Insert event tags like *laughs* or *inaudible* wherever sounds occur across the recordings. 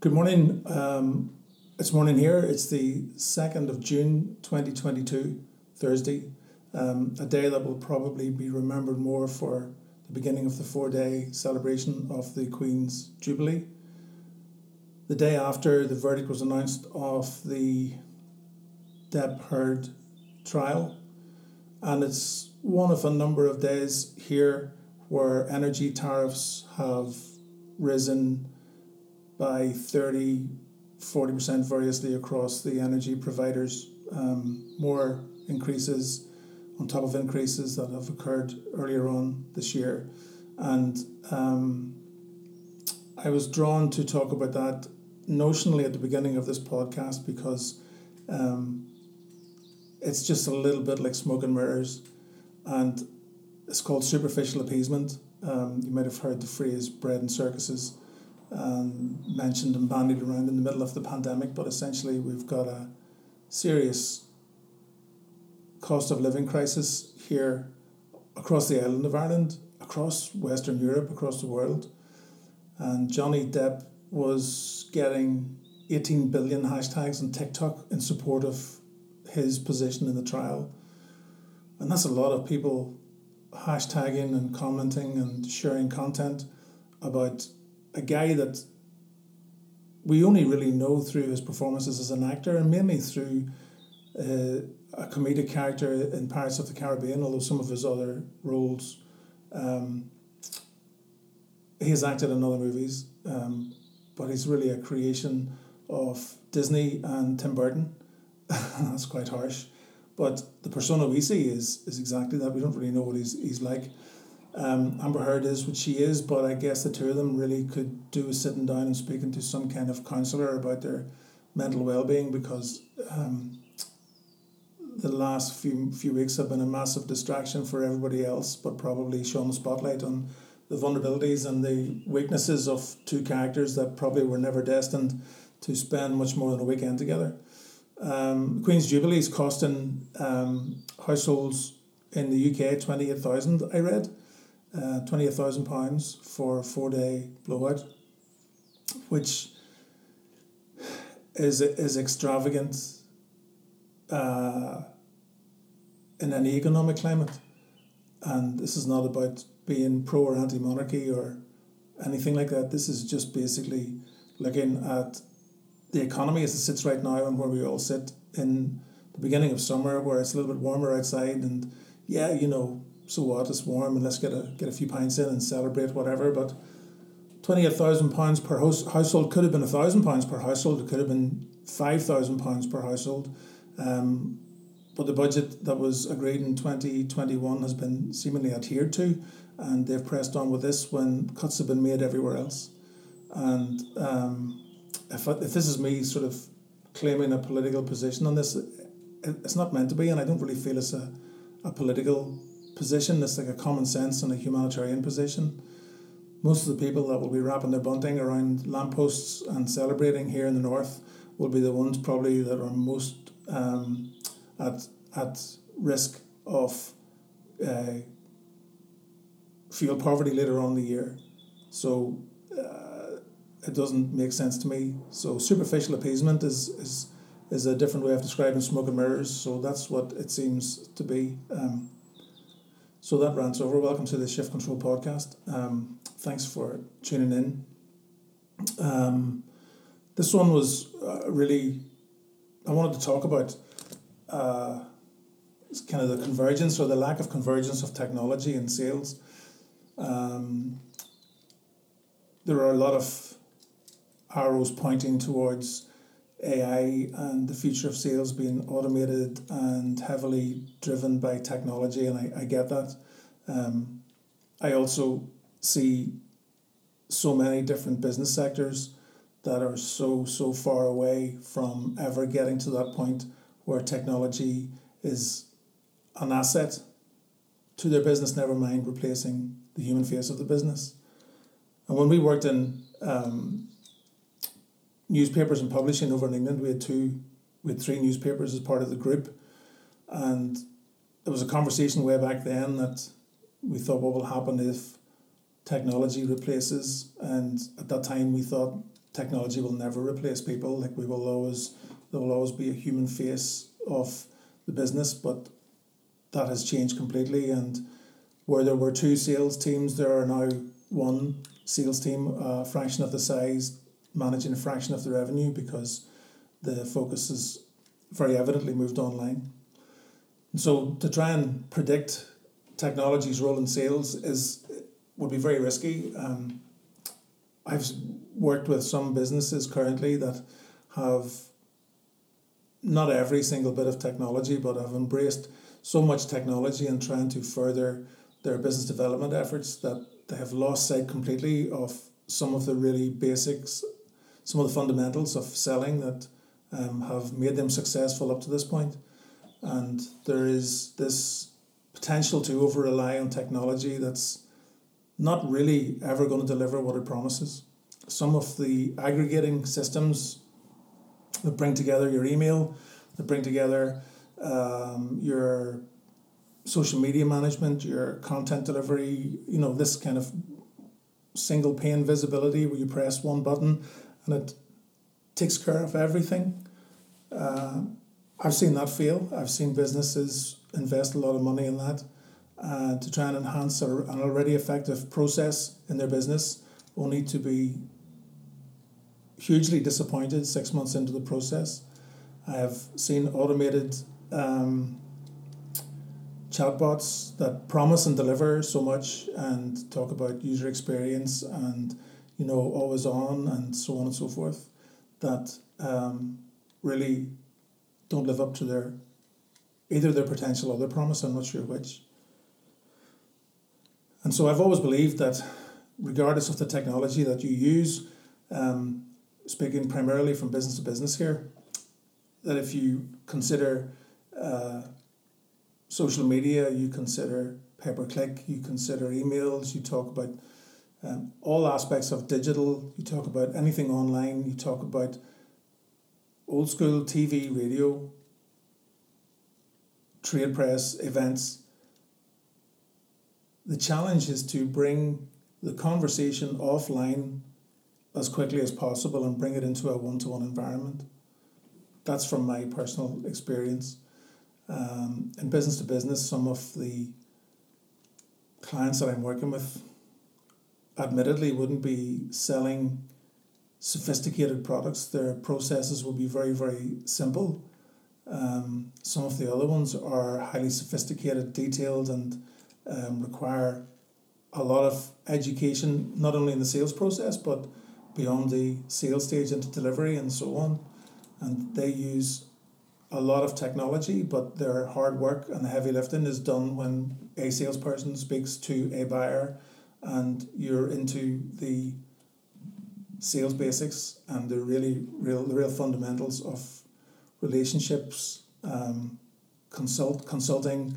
Good morning. Um, it's morning here. It's the 2nd of June 2022, Thursday. Um, a day that will probably be remembered more for the beginning of the four day celebration of the Queen's Jubilee. The day after the verdict was announced of the Depp Heard trial, and it's one of a number of days here where energy tariffs have risen by 30, 40% variously across the energy providers. Um, more increases on top of increases that have occurred earlier on this year. And um, I was drawn to talk about that notionally at the beginning of this podcast because um, it's just a little bit like smoke and mirrors. And it's called superficial appeasement. Um, you might have heard the phrase bread and circuses um, mentioned and bandied around in the middle of the pandemic, but essentially we've got a serious cost of living crisis here across the island of Ireland, across Western Europe, across the world. And Johnny Depp was getting 18 billion hashtags on TikTok in support of his position in the trial. And that's a lot of people hashtagging and commenting and sharing content about a guy that we only really know through his performances as an actor and mainly through uh, a comedic character in Pirates of the Caribbean, although some of his other roles um, he has acted in other movies, um, but he's really a creation of Disney and Tim Burton. *laughs* That's quite harsh. But the persona we see is is exactly that. We don't really know what he's, he's like. Um, Amber Heard is what she is, but I guess the two of them really could do with sitting down and speaking to some kind of counsellor about their mental well being because um, the last few few weeks have been a massive distraction for everybody else, but probably shone the spotlight on the vulnerabilities and the weaknesses of two characters that probably were never destined to spend much more than a weekend together. Um, Queen's Jubilee is costing um, households in the UK twenty eight thousand. I read uh, twenty eight thousand pounds for a four day blowout, which is is extravagant uh, in any economic climate. And this is not about being pro or anti monarchy or anything like that. This is just basically looking at the economy as it sits right now and where we all sit in the beginning of summer where it's a little bit warmer outside and yeah, you know, so what, it's warm and let's get a get a few pints in and celebrate whatever. But twenty eight thousand pounds per house, household could have been thousand pounds per household, it could have been five thousand pounds per household. Um, but the budget that was agreed in 2021 has been seemingly adhered to, and they've pressed on with this when cuts have been made everywhere else. And um, if, if this is me sort of claiming a political position on this, it's not meant to be, and I don't really feel it's a, a political position. It's like a common sense and a humanitarian position. Most of the people that will be wrapping their bunting around lampposts and celebrating here in the north will be the ones probably that are most um, at at risk of uh, fuel poverty later on the year. So uh, it doesn't make sense to me. So superficial appeasement is is is a different way of describing smoke and mirrors. So that's what it seems to be. Um, so that rant's over. Welcome to the Shift Control podcast. Um, thanks for tuning in. Um, this one was uh, really, I wanted to talk about uh, kind of the convergence or the lack of convergence of technology and sales. Um, there are a lot of arrows pointing towards AI and the future of sales being automated and heavily driven by technology, and I, I get that. Um, I also see so many different business sectors that are so, so far away from ever getting to that point where technology is an asset to their business, never mind replacing the human face of the business. And when we worked in um, newspapers and publishing over in England. We had two, we had three newspapers as part of the group, and there was a conversation way back then that we thought what will happen if technology replaces, and at that time we thought technology will never replace people. Like we will always, there will always be a human face of the business, but that has changed completely. And where there were two sales teams, there are now one sales team, a fraction of the size, managing a fraction of the revenue because the focus has very evidently moved online. And so to try and predict technology's role in sales is would be very risky. Um, I've worked with some businesses currently that have not every single bit of technology, but have embraced so much technology and trying to further their business development efforts that they have lost sight completely of some of the really basics, some of the fundamentals of selling that um, have made them successful up to this point. And there is this potential to over rely on technology that's not really ever going to deliver what it promises. Some of the aggregating systems that bring together your email, that bring together um, your social media management, your content delivery, you know, this kind of single pane visibility where you press one button and it takes care of everything. Uh, I've seen that fail. I've seen businesses invest a lot of money in that uh, to try and enhance a, an already effective process in their business, only to be hugely disappointed six months into the process. I have seen automated um, chatbots that promise and deliver so much and talk about user experience and you know always on and so on and so forth that um, really don't live up to their either their potential or their promise. I'm not sure which. And so I've always believed that, regardless of the technology that you use, um, speaking primarily from business to business here, that if you consider uh, social media, you consider pay per click, you consider emails, you talk about um, all aspects of digital, you talk about anything online, you talk about old school TV, radio, trade press, events. The challenge is to bring the conversation offline as quickly as possible and bring it into a one to one environment. That's from my personal experience. Um, in business to business, some of the clients that I'm working with admittedly wouldn't be selling sophisticated products. Their processes will be very, very simple. Um, some of the other ones are highly sophisticated, detailed, and um, require a lot of education, not only in the sales process, but beyond the sales stage into delivery and so on. And they use a lot of technology, but their hard work and the heavy lifting is done when a salesperson speaks to a buyer and you're into the sales basics and the really real the real fundamentals of relationships, um, consult consulting,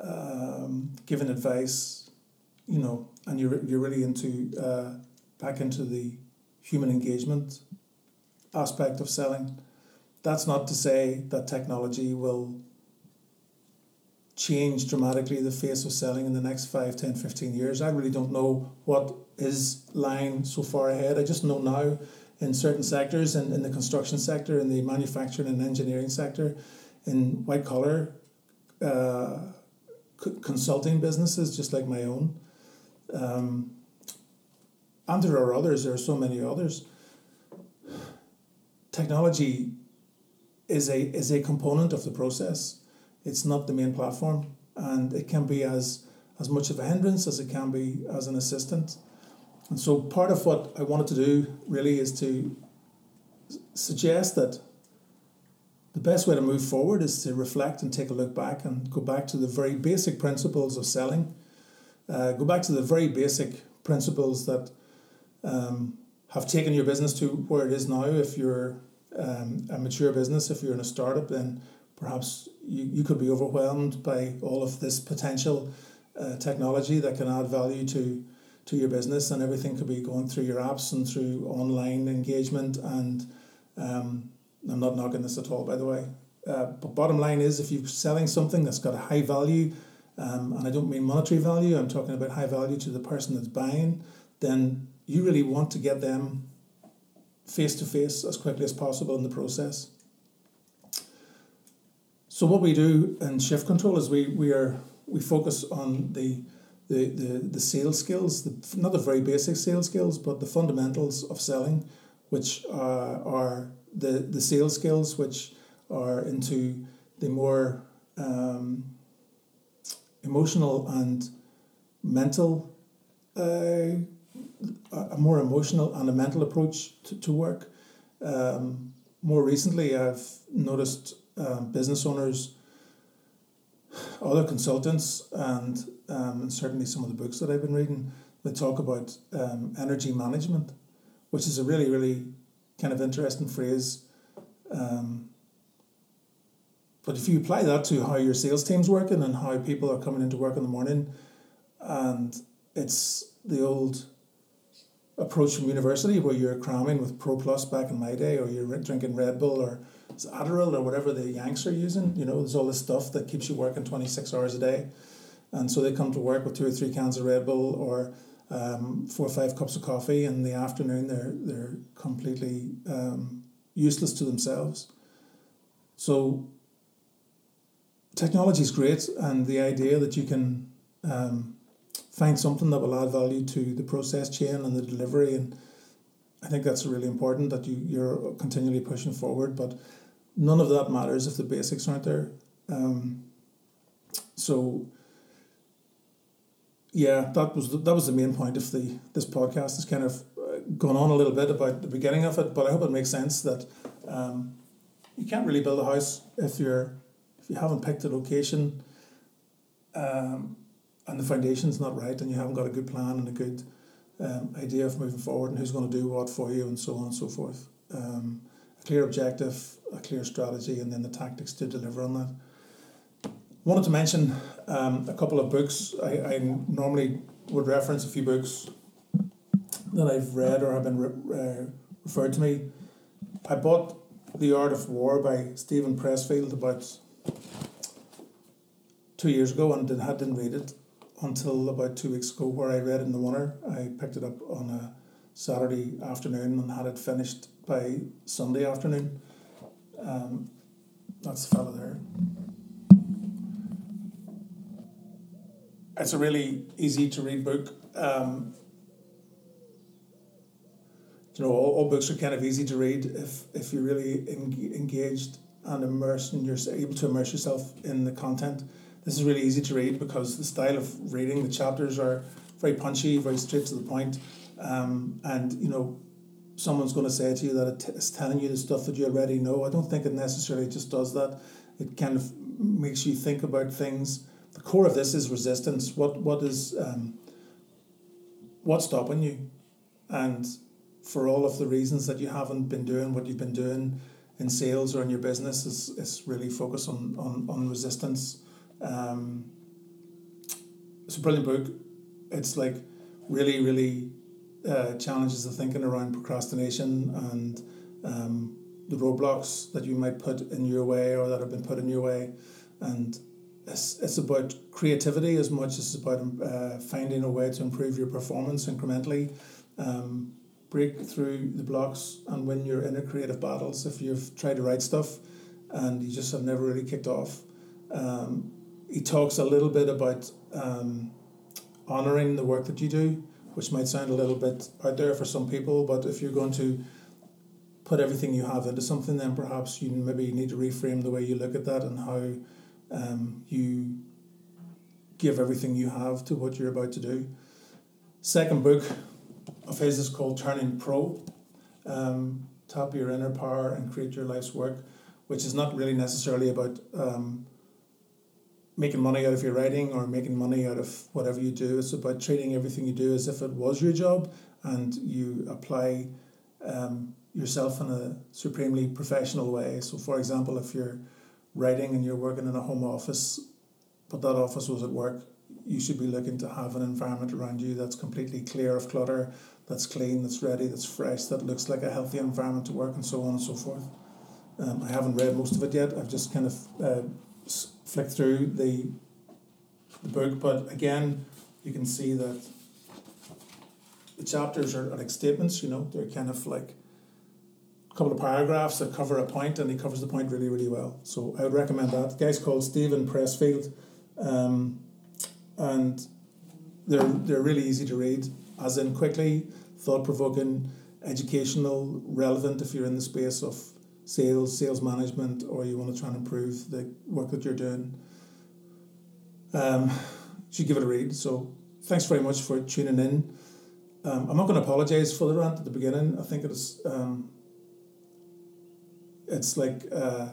um, giving advice, you know, and you're you're really into uh, back into the human engagement aspect of selling. That's not to say that technology will change dramatically the face of selling in the next 5, 10, 15 years. I really don't know what is lying so far ahead. I just know now in certain sectors, in, in the construction sector, in the manufacturing and engineering sector, in white collar uh, c- consulting businesses, just like my own. Um, and there are others, there are so many others. Technology is a, is a component of the process it's not the main platform, and it can be as as much of a hindrance as it can be as an assistant. And so, part of what I wanted to do really is to suggest that the best way to move forward is to reflect and take a look back and go back to the very basic principles of selling. Uh, go back to the very basic principles that um, have taken your business to where it is now. If you're um, a mature business, if you're in a startup, then perhaps you, you could be overwhelmed by all of this potential uh, technology that can add value to to your business and everything could be going through your apps and through online engagement and um, I'm not knocking this at all by the way uh, but bottom line is if you're selling something that's got a high value um, and I don't mean monetary value I'm talking about high value to the person that's buying then you really want to get them face to face as quickly as possible in the process. So what we do in shift control is we, we are we focus on the the, the, the sales skills, the, not the very basic sales skills, but the fundamentals of selling, which uh, are the, the sales skills, which are into the more um, emotional and mental, uh, a more emotional and a mental approach to, to work. Um, more recently, I've noticed um, business owners, other consultants, and um, certainly some of the books that I've been reading, they talk about um, energy management, which is a really, really kind of interesting phrase. Um, but if you apply that to how your sales team's working and how people are coming into work in the morning, and it's the old approach from university where you're cramming with Pro Plus back in my day, or you're drinking Red Bull or Adderall or whatever the Yanks are using. You know, there's all this stuff that keeps you working 26 hours a day. And so they come to work with two or three cans of Red Bull or um, four or five cups of coffee. In the afternoon, they're, they're completely um, useless to themselves. So technology is great, and the idea that you can um, find something that will add value to the process chain and the delivery, and I think that's really important that you you're continually pushing forward. But none of that matters if the basics aren't there. Um, so yeah, that was the, that was the main point of the this podcast. Has kind of uh, gone on a little bit about the beginning of it, but I hope it makes sense that um, you can't really build a house if you're if you haven't picked a location um, and the foundation's not right and you haven't got a good plan and a good um, idea of moving forward and who's going to do what for you and so on and so forth. Um, clear objective, a clear strategy, and then the tactics to deliver on that. Wanted to mention um, a couple of books. I, I normally would reference a few books that I've read or have been re- uh, referred to me. I bought The Art of War by Steven Pressfield about two years ago and had didn't read it until about two weeks ago, where I read it in the winter. I picked it up on a Saturday afternoon and had it finished by Sunday afternoon. Um, that's the fellow there. It's a really easy to read book. Um, you know, all, all books are kind of easy to read if, if you're really en- engaged and immersed and you're able to immerse yourself in the content. This is really easy to read because the style of reading, the chapters are very punchy, very straight to the point. Um, and, you know, someone's going to say to you that it's telling you the stuff that you already know. I don't think it necessarily just does that. It kind of makes you think about things. The core of this is resistance. What what is um, what's stopping you? And for all of the reasons that you haven't been doing what you've been doing in sales or in your business is, is really focus on, on, on resistance. Um, it's a brilliant book. It's like really, really uh, challenges of thinking around procrastination and um, the roadblocks that you might put in your way or that have been put in your way. And it's, it's about creativity as much as it's about uh, finding a way to improve your performance incrementally. Um, break through the blocks and win your inner creative battles if you've tried to write stuff and you just have never really kicked off. Um, he talks a little bit about um, honoring the work that you do, which might sound a little bit out there for some people, but if you're going to put everything you have into something, then perhaps you maybe need to reframe the way you look at that and how um, you give everything you have to what you're about to do. Second book of his is called Turning Pro. Um, tap your inner power and create your life's work, which is not really necessarily about um, making money out of your writing or making money out of whatever you do. It's about treating everything you do as if it was your job and you apply um, yourself in a supremely professional way. So, for example, if you're writing and you're working in a home office, but that office was at work, you should be looking to have an environment around you that's completely clear of clutter, that's clean, that's ready, that's fresh, that looks like a healthy environment to work, and so on and so forth. Um, I haven't read most of it yet. I've just kind of uh, flicked through the the book, but again, you can see that the chapters are like statements. You know, they're kind of like a couple of paragraphs that cover a point, and he covers the point really, really well. So I would recommend that. The guy's called Steven Pressfield, um, and they're they're really easy to read, as in quickly, thought provoking, educational, relevant if you're in the space of sales, sales management, or you want to try and improve the work that you're doing. Um, you should give it a read. So thanks very much for tuning in. Um, I'm not going to apologize for the rant at the beginning. I think it is. Um, it's like uh,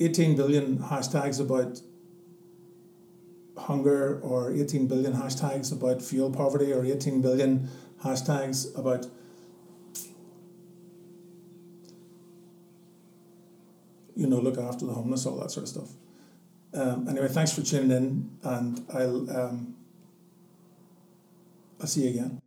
18 billion hashtags about hunger or 18 billion hashtags about fuel poverty or 18 billion hashtags about you know look after the homeless all that sort of stuff. Um, anyway thanks for tuning in and i'll um, i'll see you again